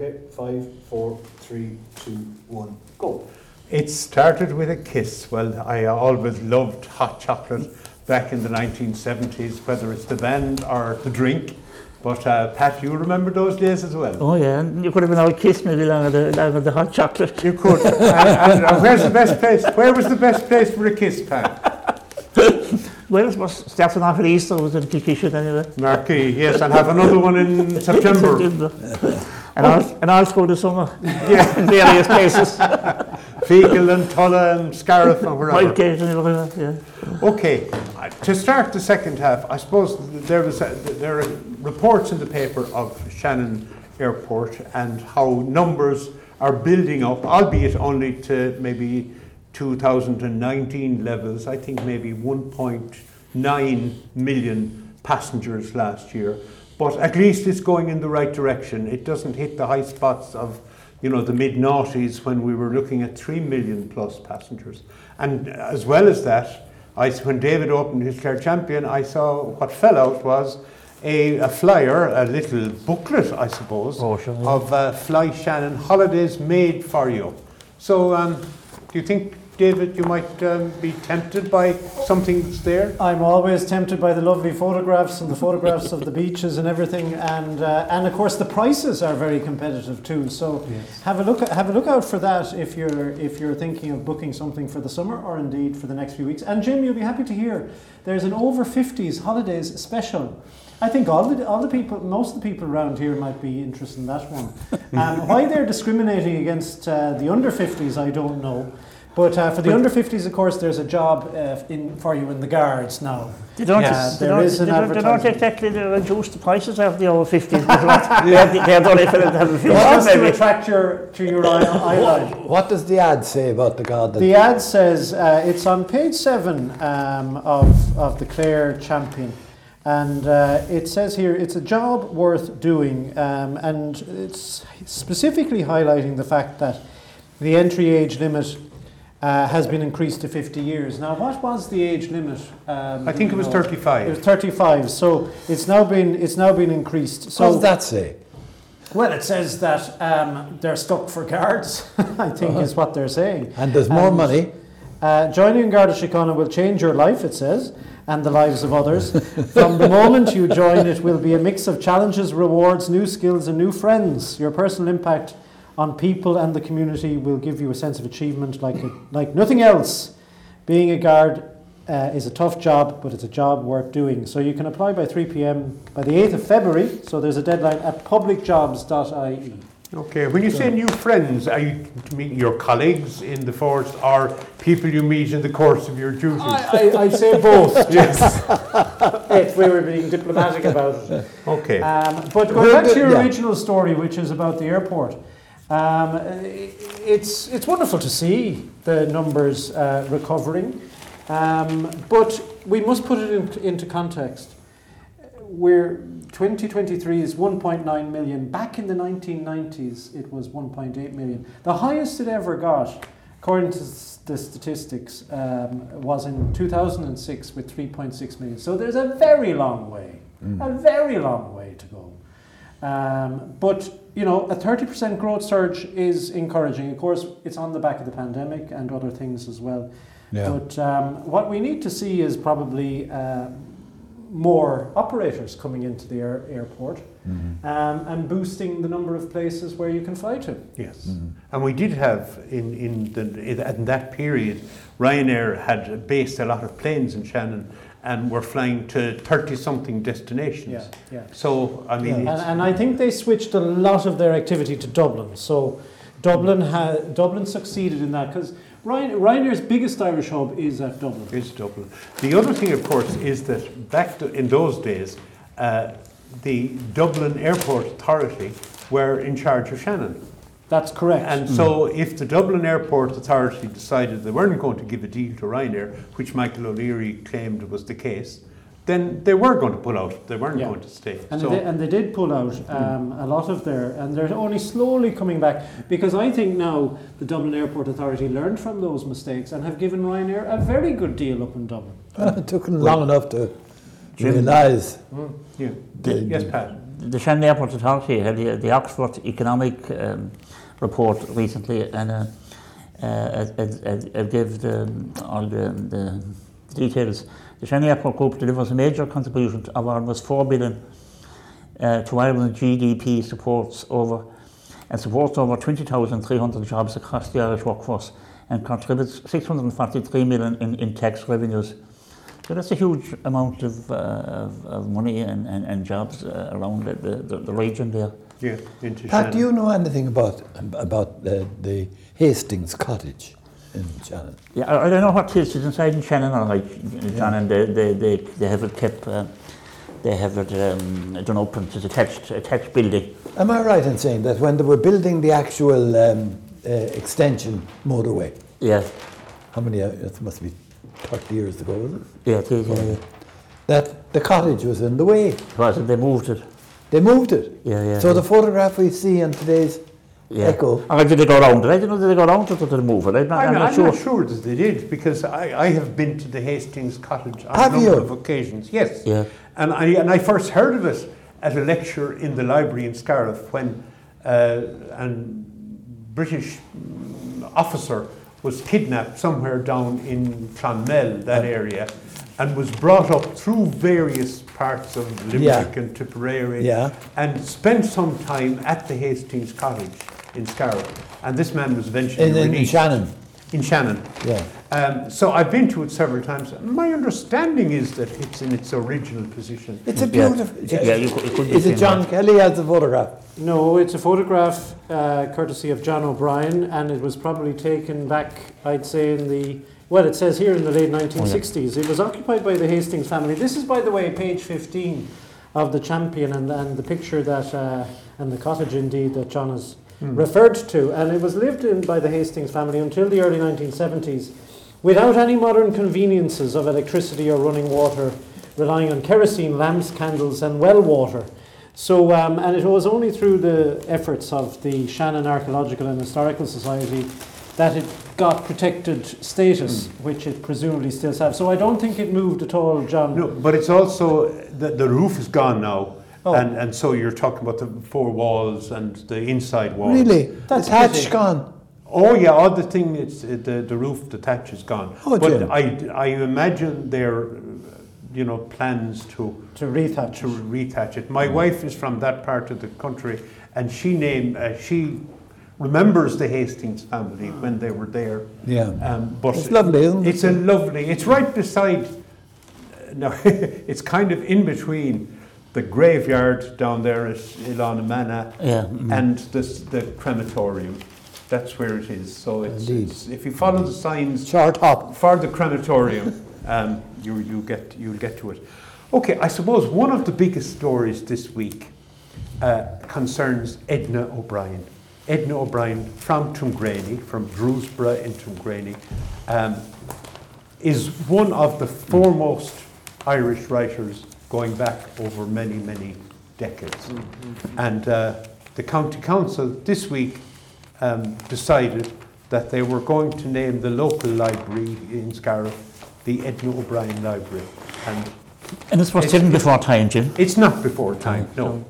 Okay, five, four, three, two, one, go. It started with a kiss. Well, I always loved hot chocolate back in the 1970s, whether it's the band or the drink. But uh, Pat, you remember those days as well? Oh, yeah, and you could have been out kiss maybe along with the, along with the hot chocolate. You could. and, and, uh, where's the best place? Where was the best place for a kiss, Pat? Well, it was starting off at Easter, was in Kilkishen anyway. Marquee, yes, and have another one in September. And, all, and all through the summer in various places. Feakle and Tulla and Scariff and wherever. Whitegate and yeah. Okay, uh, to start the second half, I suppose there was a, there are reports in the paper of Shannon Airport and how numbers are building up, albeit only to maybe 2019 levels. I think maybe 1.9 million passengers last year, but at least it's going in the right direction. It doesn't hit the high spots of you know, the mid noughties when we were looking at 3 million plus passengers. And as well as that, I, when David opened his Clare Champion, I saw what fell out was a, a flyer, a little booklet, I suppose, Oh, of uh, Fly Shannon holidays made for you. So, um, do you think, David, you might um, be tempted by something that's there? I'm always tempted by the lovely photographs and the photographs of the beaches and everything, and uh, and of course the prices are very competitive too. So have a look have a look out for that if you're if you're thinking of booking something for the summer or indeed for the next few weeks. And Jim, you'll be happy to hear there's an over 50s holidays special. I think all the all the people, most of the people around here might be interested in that one. Um, why they're discriminating against uh, the under 50s, I don't know. But uh, for the But- under 50s, of course, there's a job uh, in for you in the guards now. They don't, Yeah, they there don't, is an they don't, they don't advertisement. exactly reduce the prices of the over 50s. They don't- They're, they're the only fellow have a few jobs, just to maybe. attract your to your eye, eye. What does the ad say about the God that The ad says uh, it's on page seven um, of, of the Clare Champion. And uh, it says here it's a job worth doing. Um, and it's specifically highlighting the fact that the entry age limit uh, has been increased to 50 years. Now, what was the age limit? Um, I think it was know? 35. It was 35. So it's now been it's now been increased. So what does that say? well, it says that um, they're stuck for guards. I think is what they're saying. And there's more And- money. Uh, joining Garda Síochána will change your life, it says, and the lives of others. From the moment you join, it will be a mix of challenges, rewards, new skills, and new friends. Your personal impact on people and the community will give you a sense of achievement like, like nothing else. Being a guard uh, is a tough job, but it's a job worth doing. So you can apply by 3 pm by the 8th of February. So there's a deadline at publicjobs.ie. Okay, when you say new friends, are you to meet your colleagues in the force or people you meet in the course of your duties? I, I, I'd say both, yes. if we were being diplomatic about it. Okay. Um, but going back to your yeah. original story, which is about the airport, um, it's, it's wonderful to see the numbers uh, recovering, um, but we must put it in, into context. We're 2023 is 1.9 million. Back in the 1990s, it was 1.8 million. The highest it ever got, according to the statistics, um, was in 2006 with 3.6 million. So there's a very long way, a very long way to go. Um, but you know, a 30% growth surge is encouraging. Of course, it's on the back of the pandemic and other things as well. Yeah. But um, what we need to see is probably uh, more operators coming into the air, airport Mm-hmm. um, and boosting the number of places where you can fly to. Yes. Mm-hmm. And we did have, in, in, the, in, in that period, Ryanair had based a lot of planes in Shannon and were flying to 30 something destinations. Yeah, yeah. So, I mean, And, and I think they switched a lot of their activity to Dublin. So Dublin ha- Dublin succeeded in that because Ryan, Ryanair's biggest Irish hub is at Dublin. it's Dublin. The other thing, of course, is that back to, in those days, uh, the Dublin Airport Authority were in charge of Shannon. That's correct. And so, if the Dublin Airport Authority decided they weren't going to give a deal to Ryanair, which Michael O'Leary claimed was the case, then they were going to pull out. They weren't Yeah. going to stay. And, so, they, and they did pull out um, a lot of their, and they're only slowly coming back because I think now the Dublin Airport Authority learned from those mistakes and have given Ryanair a very good deal up in Dublin. it took them long enough to Jim- realise. yeah. the- yes, Pat. The Shannon Airport Authority had the, the Oxford Economic um, report recently, and uh, uh, gave the, all the, the details. The Shannon Airport Group delivers a major contribution of almost 4 billion uh, to Ireland's GDP, supports over and supports over 20,300 jobs across the Irish workforce, and contributes 643 million in, in tax revenues. So that's a huge amount of, uh, of, of money and, and, and jobs uh, around the, the, the region there. Yeah, into Pat, do you know anything about about the, the Hastings Cottage in Shannon? Yeah, I, I don't know what it is. It's inside in Shannon, all right, Shannon. They, they, they, they have it kept. Uh, they have it um, done open. It's attached, attached building. Am I right in saying that when they were building the actual um, uh, extension motorway, Yeah, how many? Uh, it must be thirty years ago, was it? yeah, it is. Yeah, yeah. That the cottage was in the way. It was, and they moved it. They moved it. Yeah, yeah. So the photograph we see in today's yeah. Echo. Or did they go around it? I don't know. Did they go around it or did they move it? I'm not, I'm, I'm not I'm sure. not sure that they did because I, I have been to the Hastings Cottage on Have a number you? of occasions. Yes. Yeah. And I, and I first heard of it at a lecture in the library in Scariff when uh, an British officer was kidnapped somewhere down in Clonmel, that uh, area, and was brought up through various parts of Limerick Yeah. and Tipperary Yeah. and spent some time at the Hastings Cottage in Scariff. And this man was eventually In, in, in. Shannon. In Shannon. Yeah. Um, so I've been to it several times. My understanding is that it's in its original position. It's a beautiful. Yeah, you could- it could Is it John there. Kelly has the photograph? No, it's a photograph uh, courtesy of John O'Brien, and it was probably taken back, I'd say, in the well, it says here in the late 1960s. It was occupied by the Hastings family. This is, by the way, page 15 of the champion, and, and the picture that uh, and the cottage indeed that John has referred to, and it was lived in by the Hastings family until the early 1970s, without any modern conveniences of electricity or running water, relying on kerosene lamps, candles, and well water. So, um, and it was only through the efforts of the Shannon Archaeological and Historical Society that it got protected status, which it presumably still has. So I don't think it moved at all, John. No, but it's also the, the roof is gone now, Oh. and, and so you're talking about the four walls and the inside walls. Really? That's the hatch gone. Oh yeah, all the thing it's uh, the the roof, the thatch is gone. Oh, but. I I imagine their uh, you know plans to To rethatch. to rethatch it. My wife is from that part of the country, and she named uh, she remembers the Hastings family when they were there. Yeah. Um, but It's lovely, isn't it? It's a lovely. It's right beside. uh, No, it's kind of in between the graveyard down there at Ilanamana Yeah. mm. and this, the crematorium. That's where it is. So it's, it's if you follow the signs Short hop. for the crematorium, um, you you get you'll get to it. Okay, I suppose one of the biggest stories this week uh, concerns Edna O'Brien. Edna O'Brien from Tuamgraney, from Drewsborough in Tuamgraney, um, is one of the foremost Irish writers going back over many, many decades. And uh, the County Council this week um, decided that they were going to name the local library in Scariff the Edna O'Brien Library. And And this was It's- hidden before time, Jim. it's not before time, no,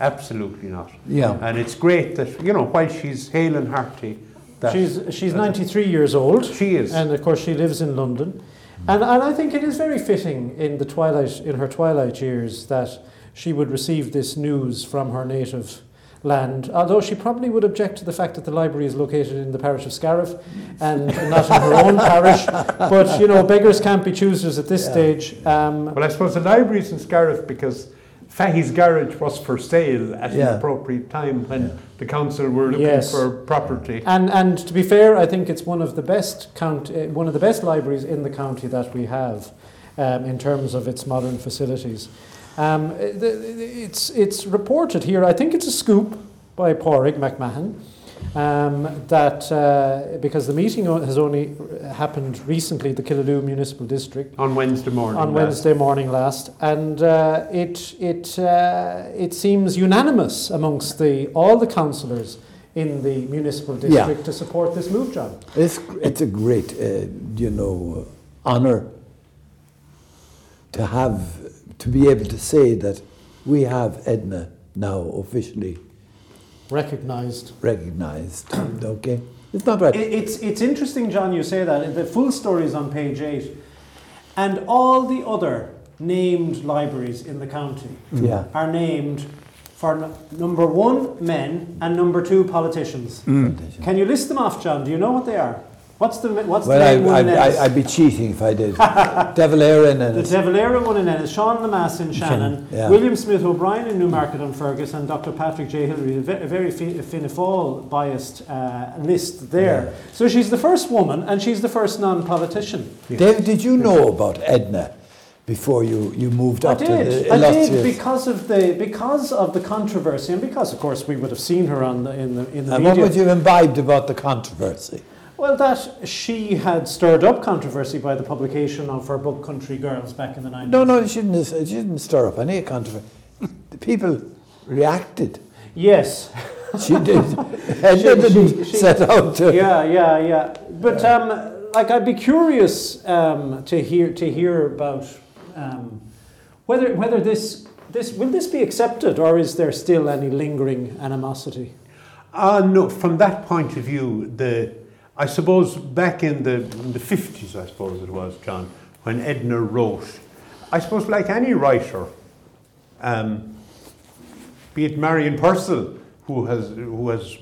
absolutely not. Yeah. And it's great that, you know, while she's hale and hearty, that She's, she's 93 years old. she is. And of course, she lives in London. And, and I think it is very fitting in, the twilight, in her twilight years that she would receive this news from her native land, although she probably would object to the fact that the library is located in the parish of Scariff and not in her own parish. But, you know, beggars can't be choosers at this Yeah. stage. Um, Well, I suppose the library is in Scariff because Fahy's garage was for sale at Yeah. an appropriate time when the council were looking Yes. for property. And and to be fair, I think it's one of the best count, uh, one of the best libraries in the county that we have, um, in terms of its modern facilities. Um, uh, the- the- it's it's reported here. I think it's a scoop by Páraic McMahon. Um, that uh, because the meeting has only happened recently, the Killaloe Municipal District, On Wednesday morning. on last. Wednesday morning last, and uh, it it uh, it seems unanimous amongst the all the councillors in the municipal Yeah. district to support this move, John. It's, it's a great, uh, you know, honour to have, to be able to say that we have Edna now officially Recognised. recognised. okay? It's not right. It's it's interesting, John. You say that the full story is on page eight, and all the other named libraries in the county mm-hmm. yeah. are named for n- number one men and number two politicians. Mm. Can you list them off, John? Do you know what they are? What's the what's Well, the I, main one in I, Ennis? I, I'd be cheating if I did. De Valera and The De Valera one in Ennis, Sean Lemass in Shannon, Yeah. William Smith O'Brien in Newmarket on Fergus, and Dr. Patrick J. Hillery. A very fi- Fianna Fáil biased uh, list there. Yeah. So she's the first woman, and she's the first non-politician. David, did you know about Edna before you, you moved I up to did. the I did because of the because of the controversy, and because, of course, we would have seen her on the in the in the and what would you have imbibed about the controversy? Well, that she had stirred up controversy by the publication of her book Country Girls back in the 90s. No, no, it shouldn't, have- it shouldn't stir up any controversy. The people reacted. Yes. She did. Edna didn't she- set out to. yeah, yeah, yeah. But um, like, I'd be curious um, to hear to hear about um, whether whether this this will this be accepted, or is there still any lingering animosity? Uh, no, from that point of view, the I suppose back in the in the fifties, I suppose it was John, when Edna wrote. I suppose like any writer, um, be it Marion Purcell, who has who has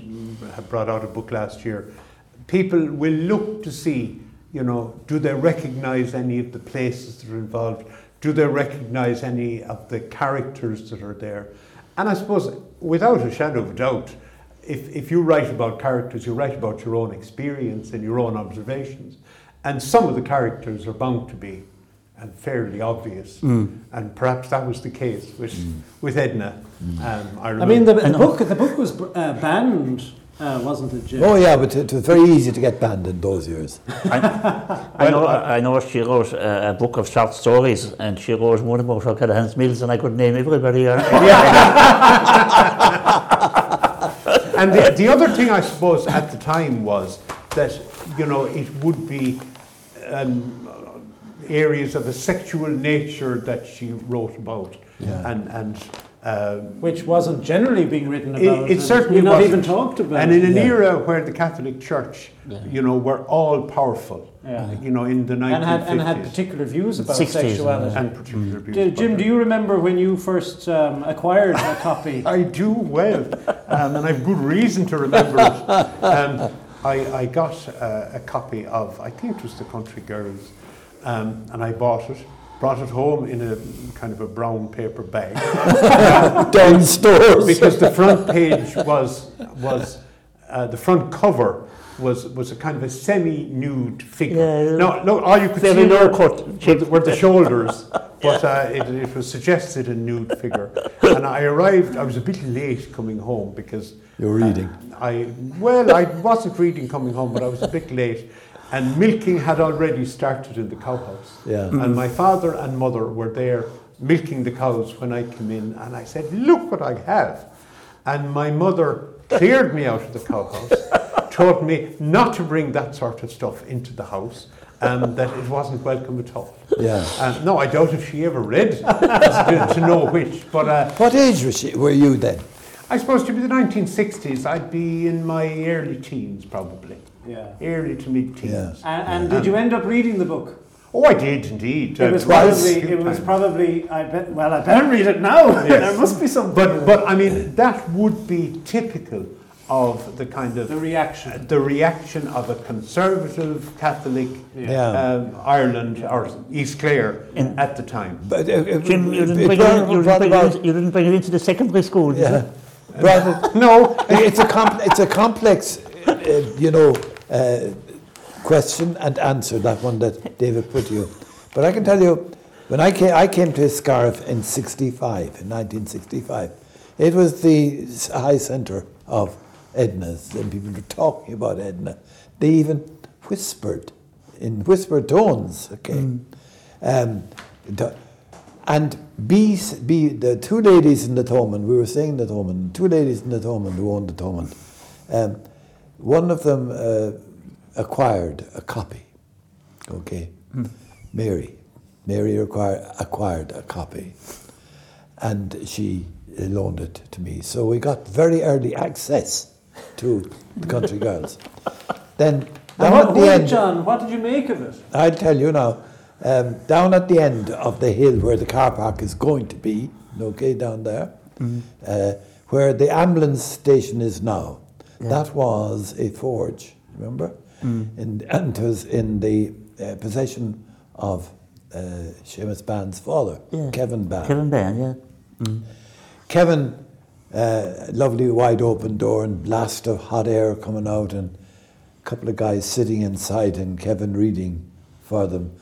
brought out a book last year, people will look to see, you know, do they recognise any of the places that are involved? Do they recognise any of the characters that are there? And I suppose, without a shadow of a doubt, if, if you write about characters, you write about your own experience and your own observations. And some of the characters are bound to be and fairly obvious. Mm. And perhaps that was the case with, with Edna. Um, I, I mean, the, the book the book was uh, banned, uh, wasn't it, Jim? Oh yeah, but it was very easy to get banned in those years. I know, I know she wrote uh, a book of short stories, and she wrote one about her Callaghan's Mills, and I could name everybody. and the, the other thing I suppose at the time was that you know it would be um, areas of a sexual nature that she wrote about, Yeah. and and. Um, Which wasn't generally being written about. it and certainly not wasn't. even talked about. and in an Yeah. era where the Catholic Church, you know, were all powerful, Yeah. you know, in the 1950s. and had and had particular views about 60s, sexuality. and particular views Do- Jim, do you remember when you first um, acquired a copy? I do well, um, and I've good reason to remember it. Um, I, I got uh, a copy of, I think it was The Country Girls, um, and I bought it, brought it home in a kind of a brown paper bag. Down stores. because the front page was was uh, the front cover was was a kind of a semi-nude figure. Yeah. no, no, all you could see were, cut. were, the, were the shoulders, but uh, it, it was suggested a nude figure. And I arrived. I was a bit late coming home because You were reading. uh, I well, I wasn't reading coming home, but I was a bit late. And milking had already started in the cowhouse. Yeah. And my father and mother were there milking the cows when I came in, and I said, Look what I have. And my mother cleared me out of the cowhouse, told me not to bring that sort of stuff into the house, and that it wasn't welcome at all. Yeah. And no, I doubt if she ever read to, to know which, but uh, What age was she, were you then? I suppose to be the 1960s, I'd be in my early teens, probably. Yeah. Early to mid teens. Yeah. And, and did you end up reading the book? Oh, I did indeed. It was Uh, probably. It was probably. I bet. Well, I better read it now. there must be something. But, but I mean, that would be typical of the kind of the reaction. the reaction of a conservative Catholic Yeah. um, Ireland or East Clare In- at the time. But uh, it, Jim, you didn't, it bring it, in- you, didn't bring it, in- you didn't bring it into the secondary school, did yeah. you? Brought No, it's a com- it's a complex, uh, you know, uh, question and answer that one that David put to you. But I can tell you, when I came, I came to Scariff in '65, in 1965. It was the high centre of Edna's, and people were talking about Edna. They even whispered in whispered tones. Okay, um, the- and B, B, the two ladies in the Thomond, we were saying the Thomond, two ladies in the Thomond who owned the Thomond, um, one of them uh, acquired a copy, okay? Mary. Mary acquired, acquired a copy and she loaned it to me. So we got very early access to the Country Girls. Then, down what, at the did end, John? What did you make of it? I'll tell you now. Um, down at the end of the hill where the car park is going to be, okay, down there, uh, where the ambulance station is now, that was a forge, remember? In, and it was in the uh, possession of uh, Seamus Band's father, Yeah. Kevin Band. Kevin Bairn, yeah. Kevin, uh, lovely wide open door and blast of hot air coming out, and a couple of guys sitting inside, and Kevin reading for them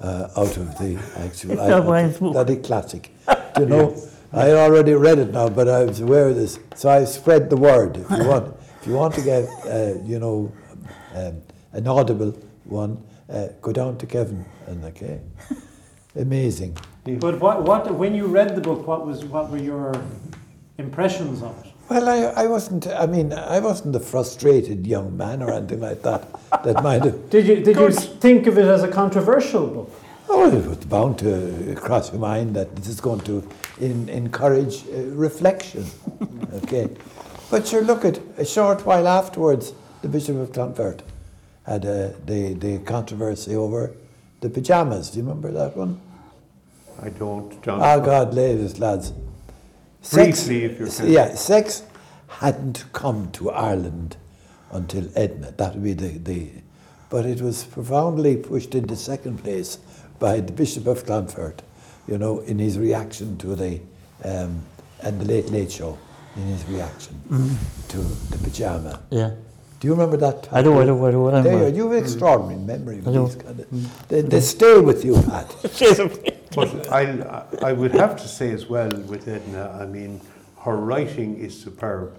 uh, out of the actual It's not Brian's I- book. bloody classic. Do you know? I already read it now, but I was aware of this, so I spread the word. If you want, if you want to get, uh, you know, um, an audible one, uh, go down to Kevin, and okay, amazing. But what, what, when you read the book, what was, what were your impressions of it? Well, I, I wasn't. I mean, I wasn't a frustrated young man or anything like that. That might have. Did you, did you think of it as a controversial book? Oh, it was bound to cross your mind that this is going to in, encourage uh, reflection. okay, but sure, look at a short while afterwards, the Bishop of Clonfert had uh, the the controversy over the pajamas. Do you remember that one? I don't, John. Oh God, ladies, lads. Briefly, if you can. Yeah, sex hadn't come to Ireland until Edna. That would be the, the. But it was profoundly pushed into second place by the Bishop of Clonfert, you know, in his reaction to the um, and the Late Late Show, in his reaction mm. to the pajama. Yeah. Do you remember that? I do, I do, I do. I There you, are. do. you have extraordinary mm. memory. I do. With these kind of, mm. they, they stay with you, Pat. But I, I would have to say as well with Edna, I mean, her writing is superb.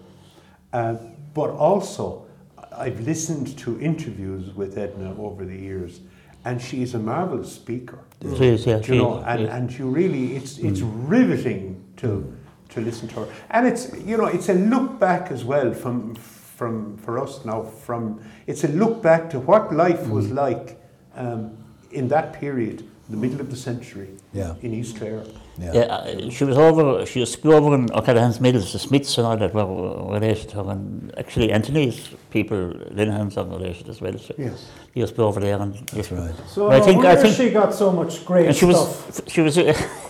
Uh, but also, I've listened to interviews with Edna over the years, and she is a marvelous speaker. She is, yeah. Do she you know, is, and, she is. and you really, it's it's riveting to to listen to her, and it's you know, it's a look back as well from from for us now. From it's a look back to what life was like um, in that period, the middle of the century, Yeah. in East Clare. Yeah. Yeah, uh, she was over, she used to be over in O'Callaghan's Mills, the Smiths and all that were related to her, and actually Anthony's people, Linhans, are related as well. So Yes. He used to be over there. And That's right. So I think- I think- she got so much great And she stuff. was, she was,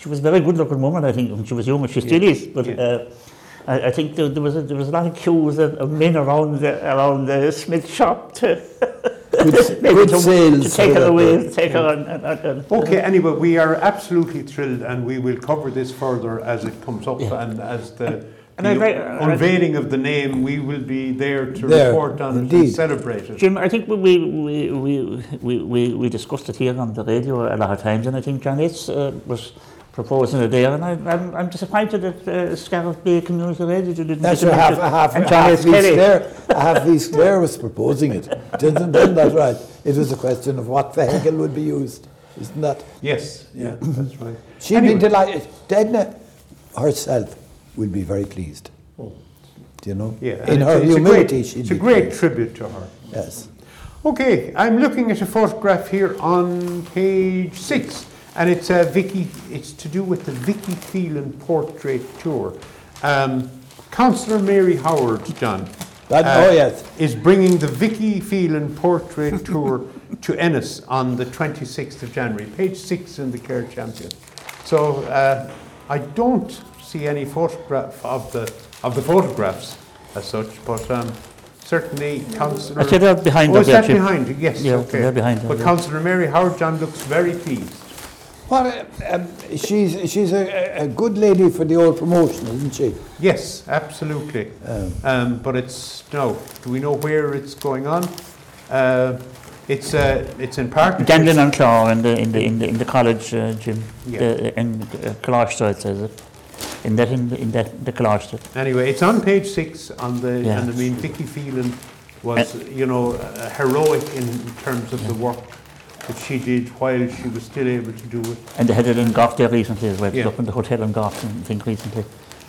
she was a very good looking woman, I think, when she was young, and she still is. But Yeah. uh, I, I think there, there was a, there was a lot of queues of, of men around the, around the Smith shop to, Good, maybe good to, sales. to take her away, to take her on. on, on, on Okay, anyway, we are absolutely thrilled, and we will cover this further as it comes up Yeah. and as the. And the I'd like- I'd- unveiling of the name, we will be there to There, report on it and celebrate it. Jim, I think we, we, we, we, we, we discussed it here on the radio a lot of times, and I think John Yates uh, was proposing it there, and I, I'm, I'm disappointed that uh, Scariff Bay Community Radio didn't That's didn't right, mention- half, half, and John half Yates East Kelly. Clare, half East Clare was proposing it. Didn't, didn't that right? It was a question of what vehicle would be used, isn't that? Yes, yeah, that's right. She'd Anyway. be delighted. Edna herself will be very pleased. Oh. Do you know? Yeah, In her it's, it's humility, a great, she'd it's be a great pleased. tribute to her. Yes. Okay, I'm looking at a photograph here on page six, and it's a Vicky. It's to do with the Vicky Phelan portrait tour. Um, Councillor Mary Howard, John, That, Uh, oh, yes. is bringing the Vicky Phelan portrait tour to Ennis on the 26th of January. Page six in the Clare Champion. So uh, I don't see any photograph of the of the photographs as such, but um, certainly Councillor. I said they're behind Oh, is that behind? Yes, Yeah, okay. they're behind But yeah. Councillor Mary Howard John looks very pleased. Well, uh, um, she's, she's a, a good lady for the old promotion, isn't she? Yes, absolutely. Um, Um, but it's no. Do we know where it's going on? Uh, it's uh, it's in partnership. Ganlin and Claw in the, in the, in the, in the college, uh, Jim, Yeah. the, in uh, Colostra, it says it. In that, in the, in that, the Colostra. Anyway, it's on page six on the, Yeah. and I mean, Vicky Phelan was, you know, uh, heroic in terms of the work that she did while she was still able to do it. And they had it in Gough there recently as well, Yeah. up in the hotel in Gough, I think recently.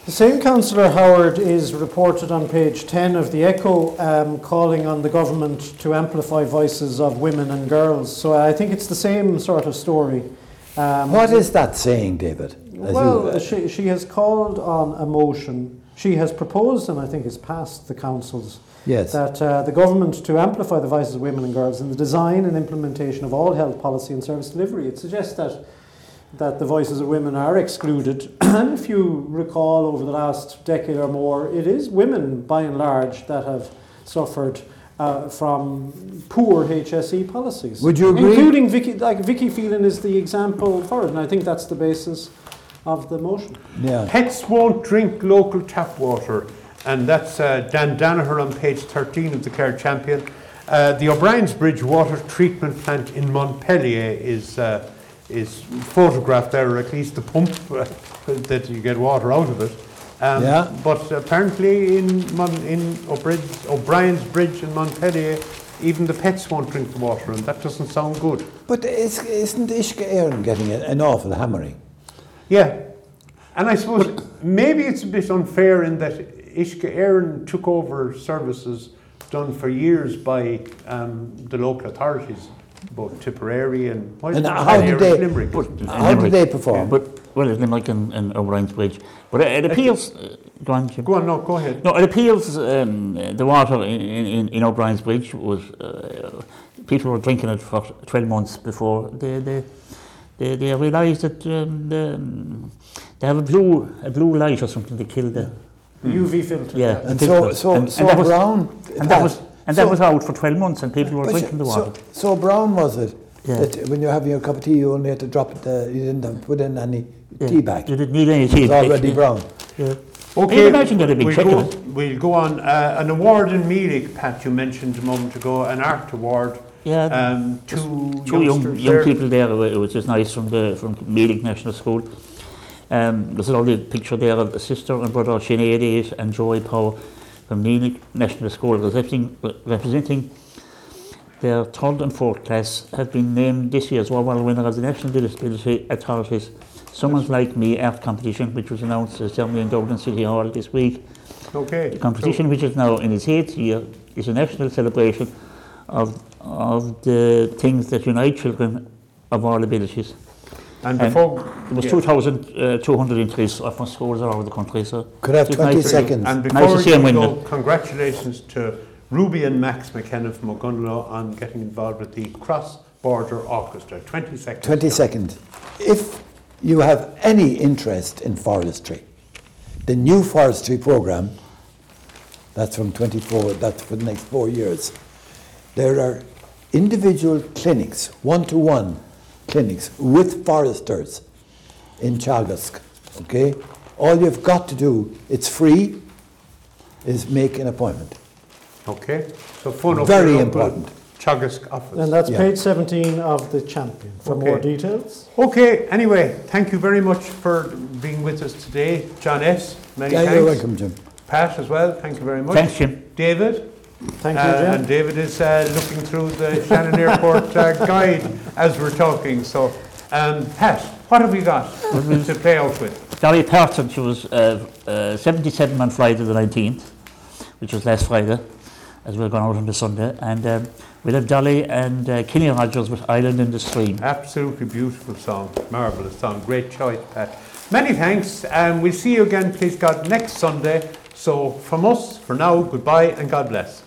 The same Councillor Howard is reported on page 10 of the Echo um, calling on the government to amplify voices of women and girls. So I think it's the same sort of story. Um, what is that saying, David? As Well, you- uh, she, she has called on a motion. She has proposed, and I think has passed the councils, yes. that uh, the government to amplify the voices of women and girls in the design and implementation of all health policy and service delivery. It suggests that that the voices of women are excluded. and if you recall over the last decade or more, it is women by and large that have suffered uh, from poor HSE policies. Would you agree? Including Vicky, like Vicky Phelan is the example for it, and I think that's the basis of the motion. yeah. Pets won't drink local tap water, and that's uh, Dan Danaher on page 13 of the Clare Champion. Uh, the O'Brien's Bridge water treatment plant in Montpelier is uh, is photographed there, or at least the pump that you get water out of it. Um, Yeah. But apparently in Mon- in O'Brien's, O'Brien's Bridge in Montpelier, even the pets won't drink the water, and that doesn't sound good. But is, isn't Uisce Éireann getting an awful hammering? Yeah, and I suppose maybe it's a bit unfair in that Uisce Éireann took over services done for years by um, the local authorities, both Tipperary and, what is And it, how did they- Limerick. But, How did they perform? But, well, it's Limerick and, and O'Brien's Bridge. But it, it appeals, uh, go on, Jim. Go on, no, go ahead. No, it appeals, um, the water in, in, in O'Brien's Bridge was, uh, people were drinking it for 12 months before they, they, they, they realised that um, the, um, they have a blue, a blue light or something to kill the, UV filter. Yeah. And the so, so, And- and so that was- brown. And that was and that so- was out for 12 months, and people were drinking the water. So, brown was it? Yeah. That when you're having a cup of tea, you only had to drop it. Uh, you didn't have to put in any Yeah. tea bag. You didn't need any tea It's bags. already brown. Yeah. Okay, Can you imagine that a big we'll go, we'll go on. Uh, an award in Meelick, Pat, you mentioned a moment ago, an art award. Yeah. Um, two two young, youngsters young there. people there, uh, which is nice from the from Meelick National School. Um, there's a lovely picture there of a sister and brother Sinead and Joy Power from Meelick National School representing, representing their third and fourth class have been named this year's overall winner of the National Disability Authorities Someone's Like Me art competition, which was announced at Germany in Dublin City Hall this week. Okay. The competition, which is now in its eighth year, is a national celebration of, of the things that unite children of all abilities. So, and and before There was yeah. 2,200 uh, entries from schools all over the country. So Could I have 20 nice. seconds? And Nice before to see him win go, it. congratulations to Ruby and Max McKenna from Ogonnelloe on getting involved with the Cross Border Orchestra. 20 seconds. 20 seconds. If you have any interest in forestry, the new forestry program, that's from 24, that's for the next four years, there are individual clinics, one-to-one clinics with foresters in Teagasc, okay? All you've got to do, it's free, is make an appointment. Okay. So phone up Very your local important. Teagasc office. And that's Yeah. page 17 of the champion. For Okay. more details, Okay, anyway, thank you very much for being with us today. John S., many Yeah, thanks. you're welcome, Jim. Pat as well, thank you very much. Thanks, Jim. David, thank you, uh, Jim. and David is uh, looking through the Shannon Airport uh, guide as we're talking. So, um, Pat, what have we got to play out with? Dolly Parton, she was uh, uh, 77 on Friday the 19th, which was last Friday, as we are going out on the Sunday. And um, we'll have Dolly and uh, Kenny Rogers with Island in the Stream. Absolutely beautiful song, marvellous song, great choice, Pat. Many thanks, and we'll see you again, please God, next Sunday. So, from us, for now, goodbye and God bless.